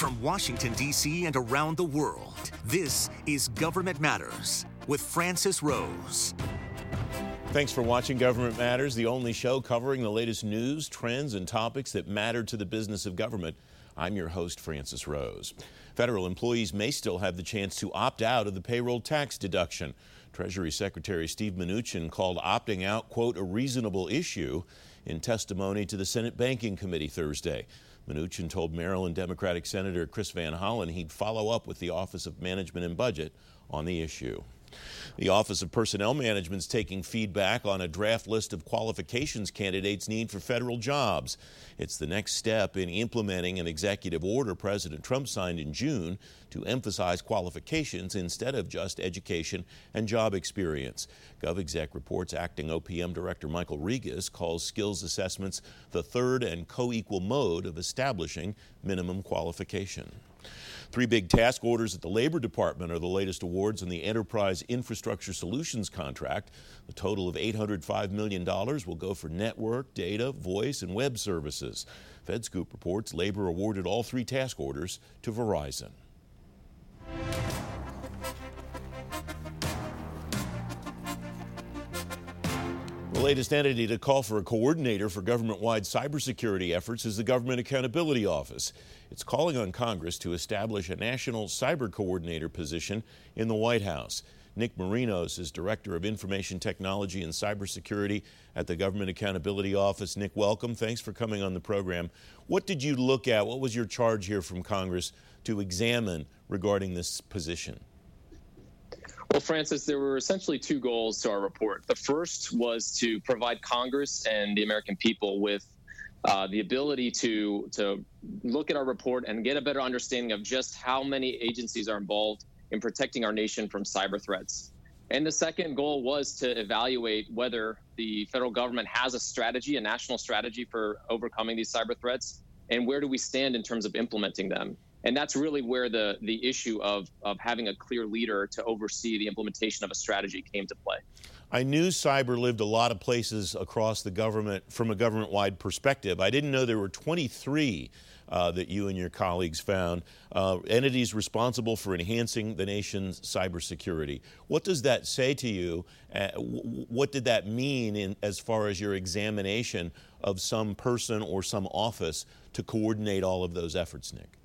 From Washington, D.C. and around the world, this is Government Matters with Francis Rose. Thanks for watching Government Matters, the only show covering the latest news, trends, and topics that matter to the business of government. I'm your host, Francis Rose. Federal employees may still have the chance to opt out of the payroll tax deduction. Treasury Secretary Steve Mnuchin called opting out, quote, a reasonable issue in testimony to the Senate Banking Committee Thursday. Mnuchin told Maryland Democratic Senator Chris Van Hollen he'd follow up with the Office of Management and Budget on the issue. The Office of Personnel Management is taking feedback on a draft list of qualifications candidates need for federal jobs. It's the next step in implementing an executive order President Trump signed in June to emphasize qualifications instead of just education and job experience. GovExec reports acting OPM Director Michael Rigas calls skills assessments the third and co equal mode of establishing minimum qualification. Three big task orders at the Labor Department are the latest awards in the Enterprise Infrastructure Solutions contract. A total of $805 million will go for network, data, voice, and web services. FedScoop reports labor awarded all three task orders to Verizon. The latest entity to call for a coordinator for government wide cybersecurity efforts is the Government Accountability Office. It's calling on Congress to establish a national cyber coordinator position in the White House. Nick Marinos is Director of Information Technology and Cybersecurity at the Government Accountability Office. Nick, welcome. Thanks for coming on the program. What did you look at? What was your charge here from Congress to examine regarding this position? Well, Francis, there were essentially two goals to our report. The first was to provide Congress and the American people with uh, the ability to to look at our report and get a better understanding of just how many agencies are involved in protecting our nation from cyber threats. And the second goal was to evaluate whether the federal government has a strategy, a national strategy for overcoming these cyber threats, and where do we stand in terms of implementing them and that's really where the the issue of of having a clear leader to oversee the implementation of a strategy came to play. I knew cyber lived a lot of places across the government from a government wide perspective. I didn't know there were 23 uh, that you and your colleagues found, uh, entities responsible for enhancing the nation's cybersecurity. What does that say to you? Uh, what did that mean in, as far as your examination of some person or some office to coordinate all of those efforts, Nick?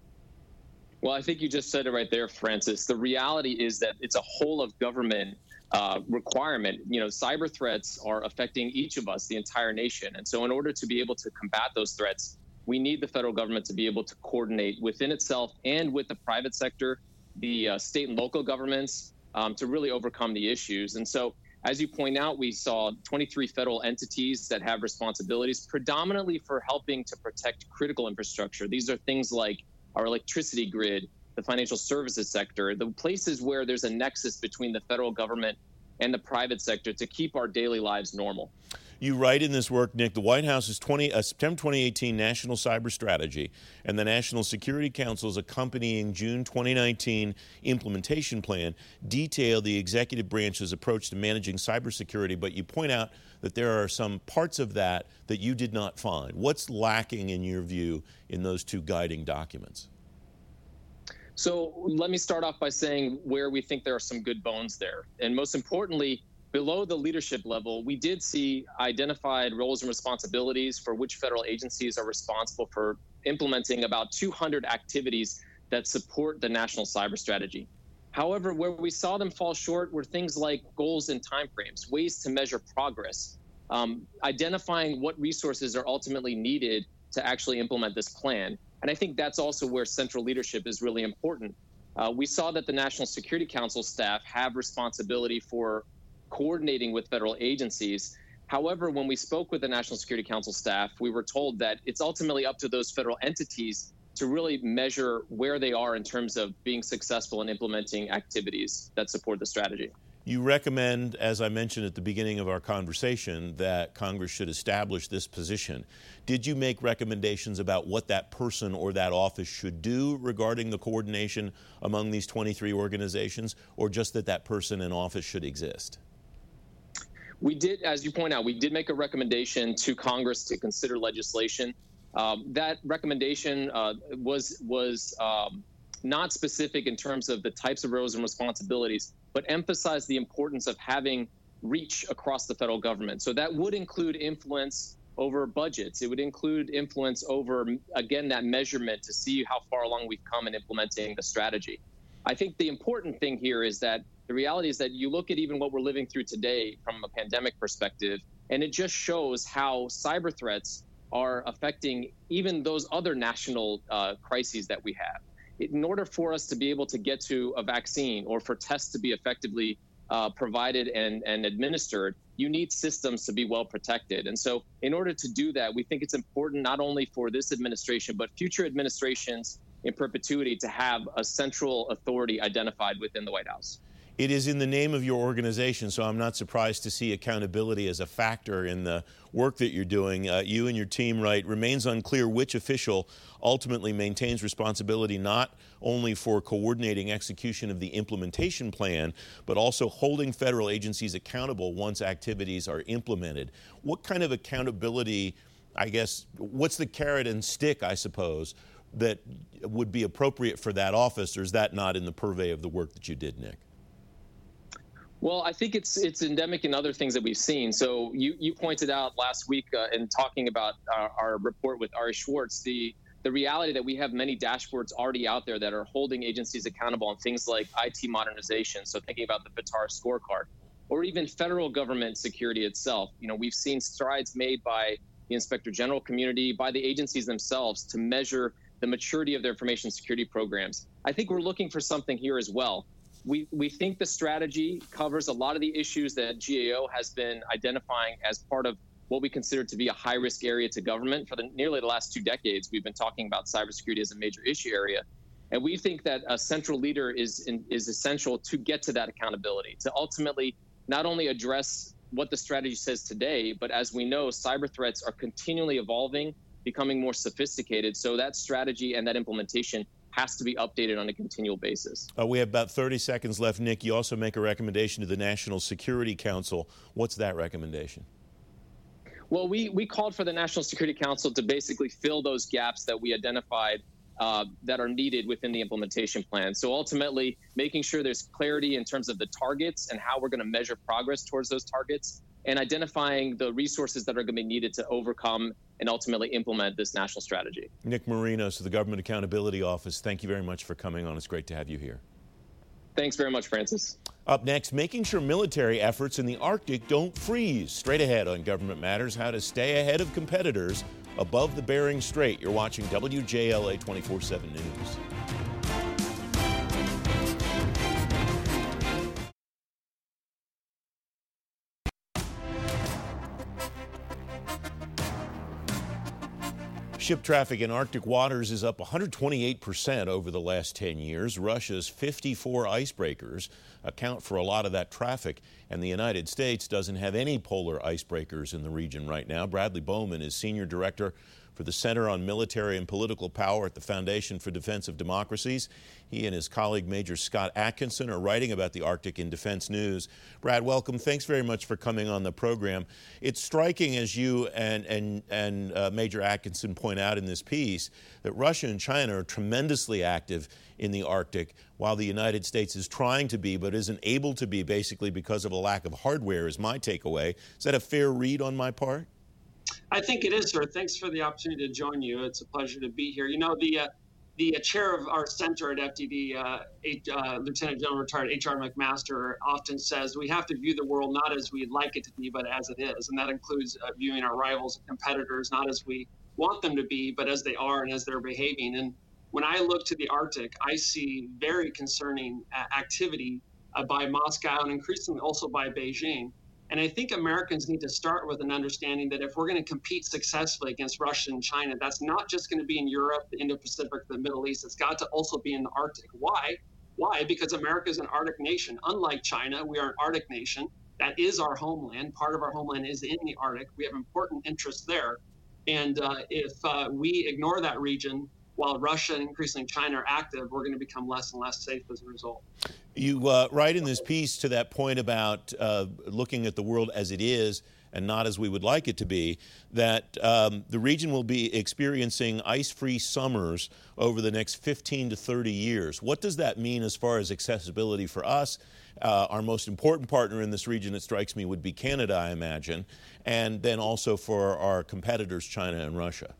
Well, I think you just said it right there, Francis. The reality is that it's a whole of government uh, requirement. You know, cyber threats are affecting each of us, the entire nation. And so, in order to be able to combat those threats, we need the federal government to be able to coordinate within itself and with the private sector, the uh, state and local governments, um, to really overcome the issues. And so, as you point out, we saw 23 federal entities that have responsibilities predominantly for helping to protect critical infrastructure. These are things like our electricity grid, the financial services sector, the places where there's a nexus between the federal government and the private sector to keep our daily lives normal. You write in this work, Nick, the White House's 20, uh, September 2018 National Cyber Strategy and the National Security Council's accompanying June 2019 implementation plan detail the executive branch's approach to managing cybersecurity, but you point out that there are some parts of that that you did not find. What's lacking, in your view, in those two guiding documents? So let me start off by saying where we think there are some good bones there. And most importantly, below the leadership level, we did see identified roles and responsibilities for which federal agencies are responsible for implementing about 200 activities that support the national cyber strategy. However, where we saw them fall short were things like goals and timeframes, ways to measure progress, um, identifying what resources are ultimately needed to actually implement this plan. And I think that's also where central leadership is really important. Uh, we saw that the National Security Council staff have responsibility for coordinating with federal agencies. However, when we spoke with the National Security Council staff, we were told that it's ultimately up to those federal entities to really measure where they are in terms of being successful in implementing activities that support the strategy. You recommend, as I mentioned at the beginning of our conversation, that Congress should establish this position. Did you make recommendations about what that person or that office should do regarding the coordination among these 23 organizations, or just that that person and office should exist? We did, as you point out, we did make a recommendation to Congress to consider legislation Um, that recommendation uh, was was um, not specific in terms of the types of roles and responsibilities, but emphasized the importance of having reach across the federal government. So that would include influence over budgets. It would include influence over, again, that measurement to see how far along we've come in implementing the strategy. I think the important thing here is that the reality is that you look at even what we're living through today from a pandemic perspective, and it just shows how cyber threats are affecting even those other national uh, crises that we have. In order for us to be able to get to a vaccine or for tests to be effectively uh, provided and, and administered, you need systems to be well protected. And so, in order to do that, we think it's important not only for this administration, but future administrations in perpetuity to have a central authority identified within the White House. It is in the name of your organization, so I'm not surprised to see accountability as a factor in the work that you're doing. Uh, you and your team write remains unclear which official ultimately maintains responsibility not only for coordinating execution of the implementation plan, but also holding federal agencies accountable once activities are implemented. What kind of accountability, I guess, what's the carrot and stick, I suppose, that would be appropriate for that office, or is that not in the purvey of the work that you did, Nick? Well, I think it's it's endemic in other things that we've seen. So you you pointed out last week uh, in talking about our, our, report with Ari Schwartz the the reality that we have many dashboards already out there that are holding agencies accountable on things like IT modernization. So thinking about the FITARA scorecard, or even federal government security itself. You know, we've seen strides made by the inspector general community, by the agencies themselves to measure the maturity of their information security programs. I think we're looking for something here as well we, we think the strategy covers a lot of the issues that GAO has been identifying as part of what we consider to be a high risk area to government. For the, nearly the last two decades, we've been talking about cybersecurity as a major issue area. And we think that a central leader is, in, is essential to get to that accountability, to ultimately not only address what the strategy says today, but as we know, cyber threats are continually evolving, becoming more sophisticated. So that strategy and that implementation has to be updated on a continual basis. Uh, we have about 30 seconds left. Nick, you also make a recommendation to the National Security Council. What's that recommendation? Well, we, we called for the National Security Council to basically fill those gaps that we identified uh, that are needed within the implementation plan. So ultimately, making sure there's clarity in terms of the targets and how we're going to measure progress towards those targets, and identifying the resources that are going to be needed to overcome and ultimately implement this national strategy. Nick Marinos of the Government Accountability Office, thank you very much for coming on. It's great to have you here. Thanks very much, Francis. Up next, making sure military efforts in the Arctic don't freeze. Straight ahead on Government Matters, how to stay ahead of competitors above the Bering Strait. You're watching WJLA 24 7 News. Ship traffic in Arctic waters is up 128% over the last 10 years. Russia's 54 icebreakers account for a lot of that traffic, and the United States doesn't have any polar icebreakers in the region right now. Bradley Bowman is Senior Director for the Center on Military and Political Power at the Foundation for Defense of Democracies. He and his colleague Major Scott Atkinson are writing about the Arctic in Defense News. Brad, welcome. Thanks very much for coming on the program. It's striking, as you and, and, and uh, Major Atkinson point out in this piece, that Russia and China are tremendously active in the Arctic, while the United States is trying to be but isn't able to be basically because of a lack of hardware, is my takeaway. Is that a fair read on my part? I think it is, sir. Thanks for the opportunity to join you. It's a pleasure to be here. You know, the uh, the chair of our center at FDD, uh, uh, Lieutenant General retired H.R. McMaster, often says we have to view the world not as we'd like it to be, but as it is. And that includes uh, viewing our rivals and competitors not as we want them to be, but as they are and as they're behaving. And when I look to the Arctic, I see very concerning uh, activity uh, by Moscow and increasingly also by Beijing. And I think Americans need to start with an understanding that if we're going to compete successfully against Russia and China, that's not just going to be in Europe, the Indo Pacific, the Middle East. It's got to also be in the Arctic. Why? Why? Because America is an Arctic nation. Unlike China, we are an Arctic nation. That is our homeland. Part of our homeland is in the Arctic. We have important interests there. And uh, if uh, we ignore that region, while Russia and increasingly China are active, we're going to become less and less safe as a result. You uh, write in this piece to that point about uh, looking at the world as it is and not as we would like it to be, that um, the region will be experiencing ice free summers over the next 15 to 30 years. What does that mean as far as accessibility for us? Uh, our most important partner in this region, it strikes me, would be Canada, I imagine, and then also for our competitors, China and Russia.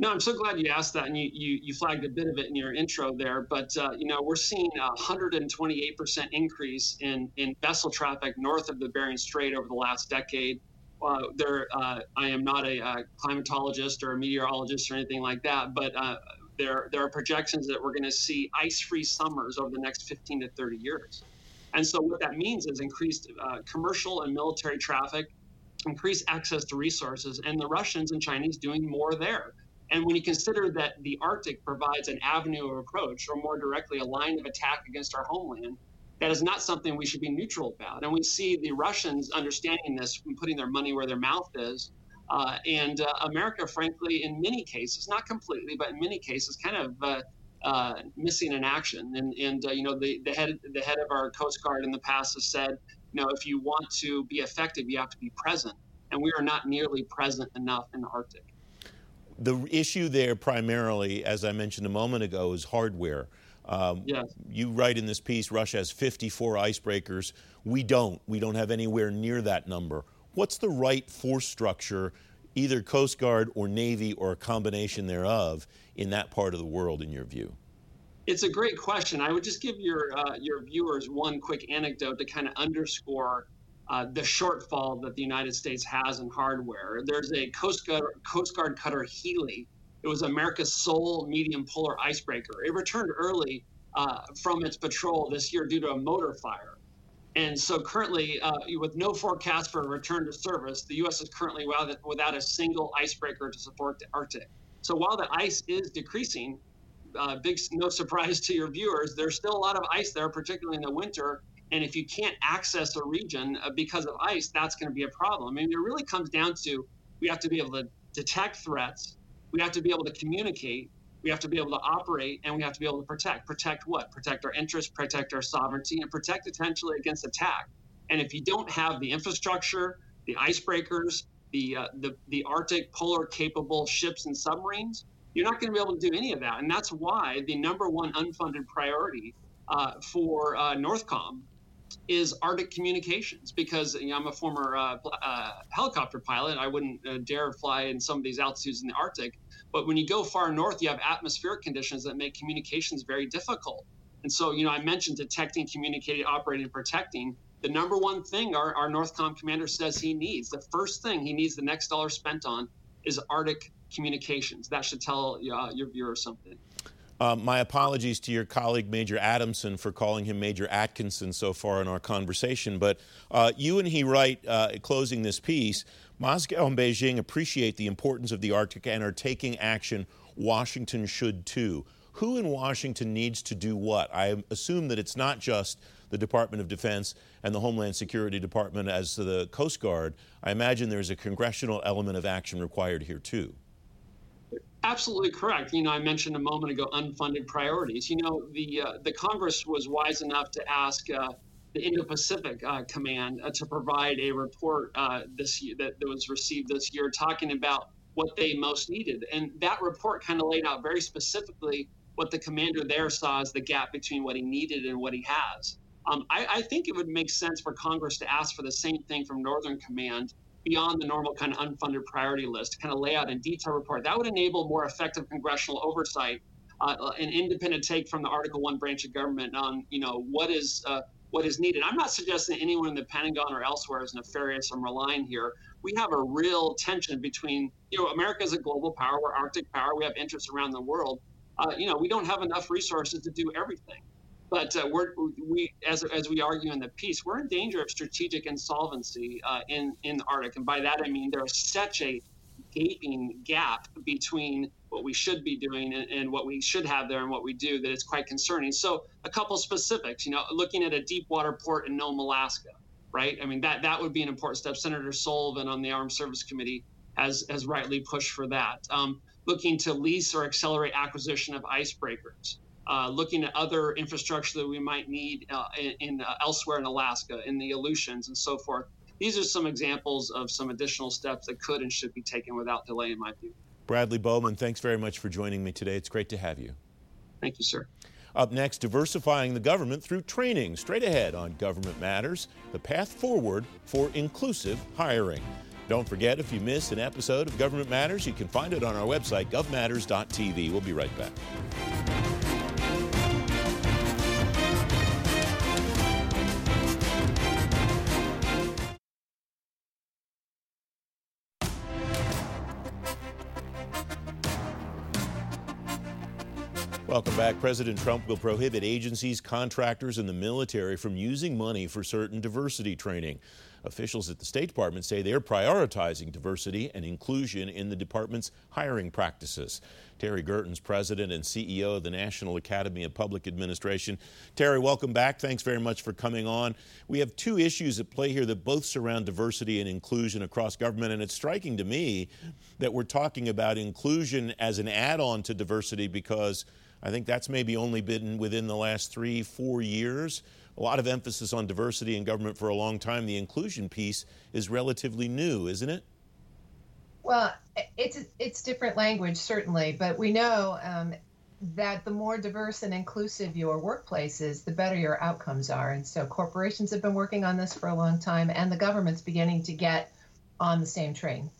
No, I'm so glad you asked that, and you, you, you flagged a bit of it in your intro there. But uh, you know, we're seeing a 128% increase in in vessel traffic north of the Bering Strait over the last decade. Uh, there, uh, I am not a, a, climatologist or a meteorologist or anything like that, but uh, there there are projections that we're going to see ice-free summers over the next 15 to 30 years. And so, what that means is increased uh, commercial and military traffic, increased access to resources, and the Russians and Chinese doing more there. And when you consider that the Arctic provides an avenue of approach, or more directly, a line of attack against our homeland, that is not something we should be neutral about. And we see the Russians understanding this and putting their money where their mouth is. Uh, and uh, America, frankly, in many cases, not completely, but in many cases, kind of uh, uh missing in action. And, and uh, you know, the, the, head, the head of our Coast Guard in the past has said, you know, if you want to be effective, you have to be present. And we are not nearly present enough in the Arctic. The issue there, primarily, as I mentioned a moment ago, is hardware. Um, yes. You write in this piece Russia has 54 icebreakers. We don't. We don't have anywhere near that number. What's the right force structure, either Coast Guard or Navy or a combination thereof, in that part of the world, in your view? It's a great question. I would just give your uh, your viewers one quick anecdote to kind of underscore uh, the shortfall that the United States has in hardware. There's a Coast Guard, Coast Guard cutter Healy. It was America's sole medium polar icebreaker. It returned early uh, from its patrol this year due to a motor fire. And so currently, uh, with no forecast for a return to service, the U.S. is currently without, without a single icebreaker to support the Arctic. So while the ice is decreasing, uh, big no surprise to your viewers, there's still a lot of ice there, particularly in the winter, and if you can't access a region uh, because of ice, that's going to be a problem. I mean, it really comes down to we have to be able to detect threats, we have to be able to communicate, we have to be able to operate, and we have to be able to protect. Protect what? Protect our interests, protect our sovereignty, and protect potentially against attack. And if you don't have the infrastructure, the icebreakers, the uh, the, the Arctic polar capable ships and submarines, you're not going to be able to do any of that. And that's why the number one unfunded priority uh, for uh, Northcom is Arctic communications because you know, I'm a former uh, uh, helicopter pilot. I wouldn't uh, dare fly in some of these altitudes in the Arctic. But when you go far north, you have atmospheric conditions that make communications very difficult. And so, you know, I mentioned detecting, communicating, operating, and protecting. The number one thing our, our Northcom commander says he needs, the first thing he needs the next dollar spent on is Arctic communications. That should tell uh, your viewer something. Uh, my apologies to your colleague Major Adamson for calling him Major Atkinson so far in our conversation. But uh, you and he write, uh, closing this piece, Moscow and Beijing appreciate the importance of the Arctic and are taking action. Washington should too. Who in Washington needs to do what? I assume that it's not just the Department of Defense and the Homeland Security Department as the Coast Guard. I imagine there's a congressional element of action required here too. Absolutely correct. You know, I mentioned a moment ago unfunded priorities. You know, the uh, the Congress was wise enough to ask uh, the Indo-Pacific uh, Command uh, to provide a report uh, this year that, that was received this year, talking about what they most needed, and that report kind of laid out very specifically what the commander there saw as the gap between what he needed and what he has. Um, I, I think it would make sense for Congress to ask for the same thing from Northern Command beyond the normal kind of unfunded priority list kind of lay out in detail report. That would enable more effective congressional oversight, uh, an independent take from the Article One branch of government on you know what is uh, what is needed. I'm not suggesting anyone in the Pentagon or elsewhere is nefarious or malign here. We have a real tension between you know America is a global power, we're Arctic power, we have interests around the world. Uh, you know we don't have enough resources to do everything. But uh, we're, we, as, as we argue in the piece, we're in danger of strategic insolvency uh, in, in the Arctic. And by that, I mean there is such a gaping gap between what we should be doing and, and, what we should have there and what we do that it's quite concerning. So a couple specifics, you know, looking at a deep water port in Nome, Alaska, right? I mean, that, that would be an important step. Senator Sullivan on the Armed Service Committee has, has rightly pushed for that. Um, looking to lease or accelerate acquisition of icebreakers uh, looking at other infrastructure that we might need uh, in, in uh, elsewhere in Alaska, in the Aleutians, and so forth. these are some examples of some additional steps that could and should be taken without delay, in my view. Bradley Bowman, thanks very much for joining me today. It's great to have you. Thank you, sir. Up next, diversifying the government through training. Straight ahead on Government Matters, the path forward for inclusive hiring. Don't forget, if you miss an episode of Government Matters, you can find it on our website, govmatters.tv. We'll be right back. President Trump will prohibit agencies, contractors, and the military from using money for certain diversity training. Officials at the State Department say they're prioritizing diversity and inclusion in the department's hiring practices. Terry Gerton's, president and CEO of the National Academy of Public Administration. Terry, welcome back. Thanks very much for coming on. We have two issues at play here that both surround diversity and inclusion across government, and it's striking to me that we're talking about inclusion as an add on to diversity because I think that's maybe only been within the last three, four years. A lot of emphasis on diversity in government for a long time. The inclusion piece is relatively new, isn't it? Well, it's it's different language certainly, but we know um, that the more diverse and inclusive your workplace is, the better your outcomes are. And so corporations have been working on this for a long time, and the government's beginning to get on the same train.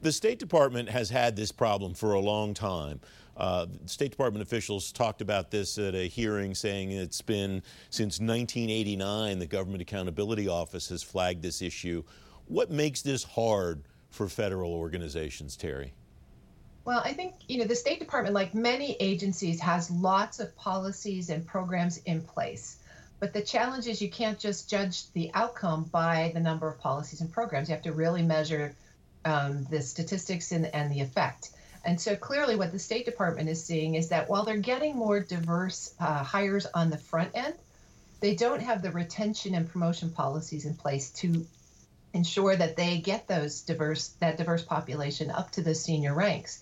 The State Department has had this problem for a long time. Uh, State Department officials talked about this at a hearing, saying it's been since 1989 the Government Accountability Office has flagged this issue. What makes this hard for federal organizations, Terry? Well, I think you know the State Department, like many agencies, has lots of policies and programs in place. But the challenge is you can't just judge the outcome by the number of policies and programs. You have to really measure um, the statistics and, and the effect. And so clearly, what the State Department is seeing is that while they're getting more diverse uh, hires on the front end, they don't have the retention and promotion policies in place to ensure that they get those diverse that diverse population up to the senior ranks.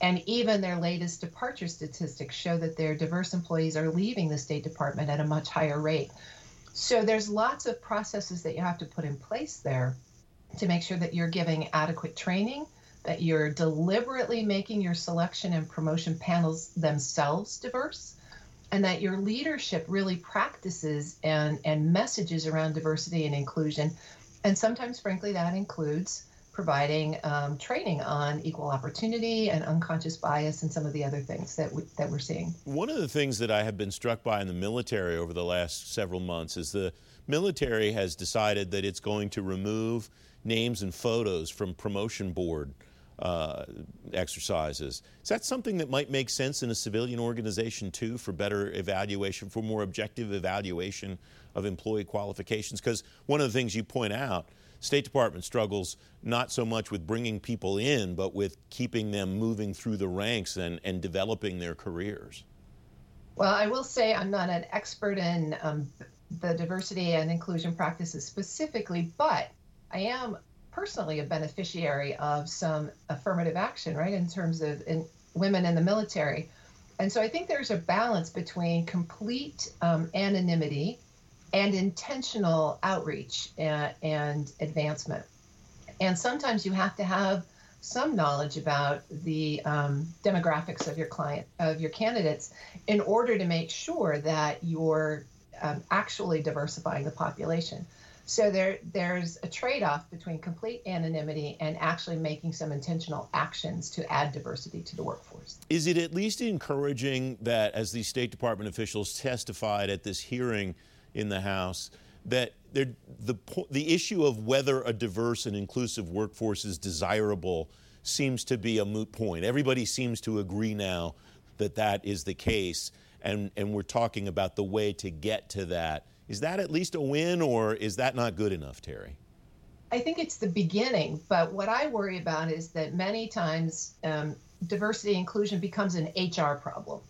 And even their latest departure statistics show that their diverse employees are leaving the State Department at a much higher rate. So there's lots of processes that you have to put in place there to make sure that you're giving adequate training that you're deliberately making your selection and promotion panels themselves diverse and that your leadership really practices and, and messages around diversity and inclusion. And sometimes, frankly, that includes providing um, training on equal opportunity and unconscious bias and some of the other things that, we, that we're seeing. One of the things that I have been struck by in the military over the last several months is the military has decided that it's going to remove names and photos from promotion board uh, exercises. Is that something that might make sense in a civilian organization too for better evaluation, for more objective evaluation of employee qualifications? Because one of the things you point out, State Department struggles not so much with bringing people in, but with keeping them moving through the ranks and, and developing their careers. Well, I will say I'm not an expert in um, the diversity and inclusion practices specifically, but I am personally a beneficiary of some affirmative action, right, in terms of in women in the military. And so I think there's a balance between complete um, anonymity and intentional outreach and, and advancement. And sometimes you have to have some knowledge about the um, demographics of your client of your candidates in order to make sure that you're um, actually diversifying the population. So there, there's a trade-off between complete anonymity and actually making some intentional actions to add diversity to the workforce. Is it at least encouraging that, as the State Department officials testified at this hearing in the House, that the the issue of whether a diverse and inclusive workforce is desirable seems to be a moot point. Everybody seems to agree now that that is the case, and and we're talking about the way to get to that. Is that at least a win, or is that not good enough, Terry? I think it's the beginning, but what I worry about is that many times um, diversity inclusion becomes an HR problem.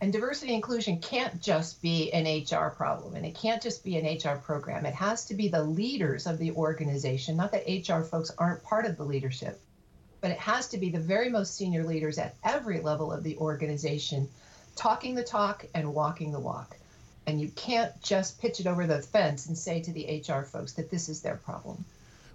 And diversity inclusion can't just be an HR problem and it can't just be an HR program. It has to be the leaders of the organization, not that HR folks aren't part of the leadership, but it has to be the very most senior leaders at every level of the organization talking the talk and walking the walk. And you can't just pitch it over the fence and say to the HR folks that this is their problem.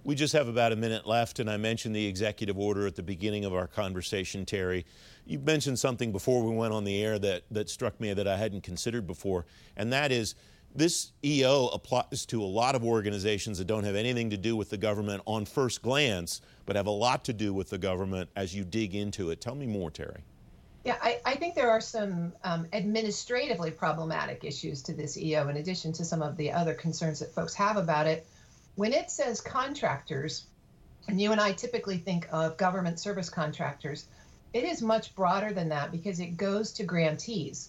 We just have about a minute left, and I mentioned the executive order at the beginning of our conversation, Terry. You mentioned something before we went on the air that, that struck me that I hadn't considered before, and that is this EO applies to a lot of organizations that don't have anything to do with the government on first glance, but have a lot to do with the government as you dig into it. Tell me more, Terry. Yeah, I, I think there are some um, administratively problematic issues to this EO, in addition to some of the other concerns that folks have about it. When it says contractors, and you and I typically think of government service contractors, it is much broader than that because it goes to grantees.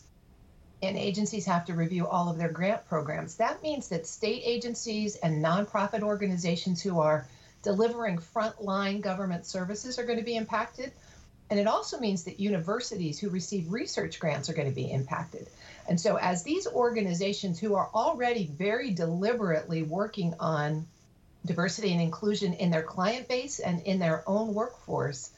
And agencies have to review all of their grant programs. That means that state agencies and nonprofit organizations who are delivering frontline government services are going to be impacted. And it also means that universities who receive research grants are going to be impacted. And so, as these organizations who are already very deliberately working on diversity and inclusion in their client base and in their own workforce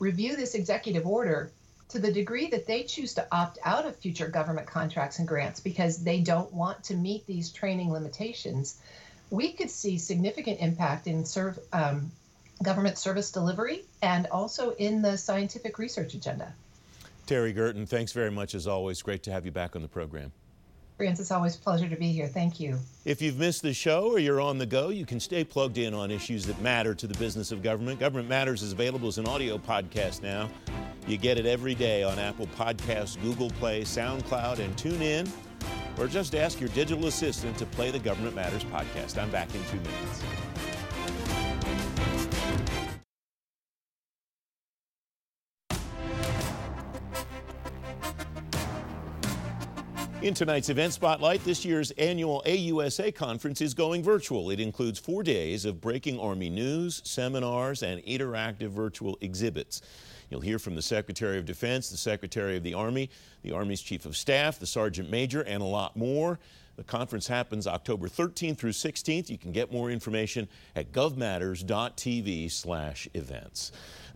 review this executive order to the degree that they choose to opt out of future government contracts and grants because they don't want to meet these training limitations, we could see significant impact in serve, um, government service delivery and also in the scientific research agenda. Terry Gerton, thanks very much as always. Great to have you back on the program. It's always a pleasure to be here. Thank you. If you've missed the show or you're on the go, you can stay plugged in on issues that matter to the business of government. Government Matters is available as an audio podcast now. You get it every day on Apple Podcasts, Google Play, SoundCloud, and TuneIn. Or just ask your digital assistant to play the Government Matters podcast. I'm back in two minutes. In tonight's event spotlight, this year's annual AUSA conference is going virtual. It includes four days of breaking Army news, seminars, and interactive virtual exhibits. You'll hear from the Secretary of Defense, the Secretary of the Army, the Army's Chief of Staff, the Sergeant Major, and a lot more. The conference happens October 13th through 16th. You can get more information at govmatters.tv slash events.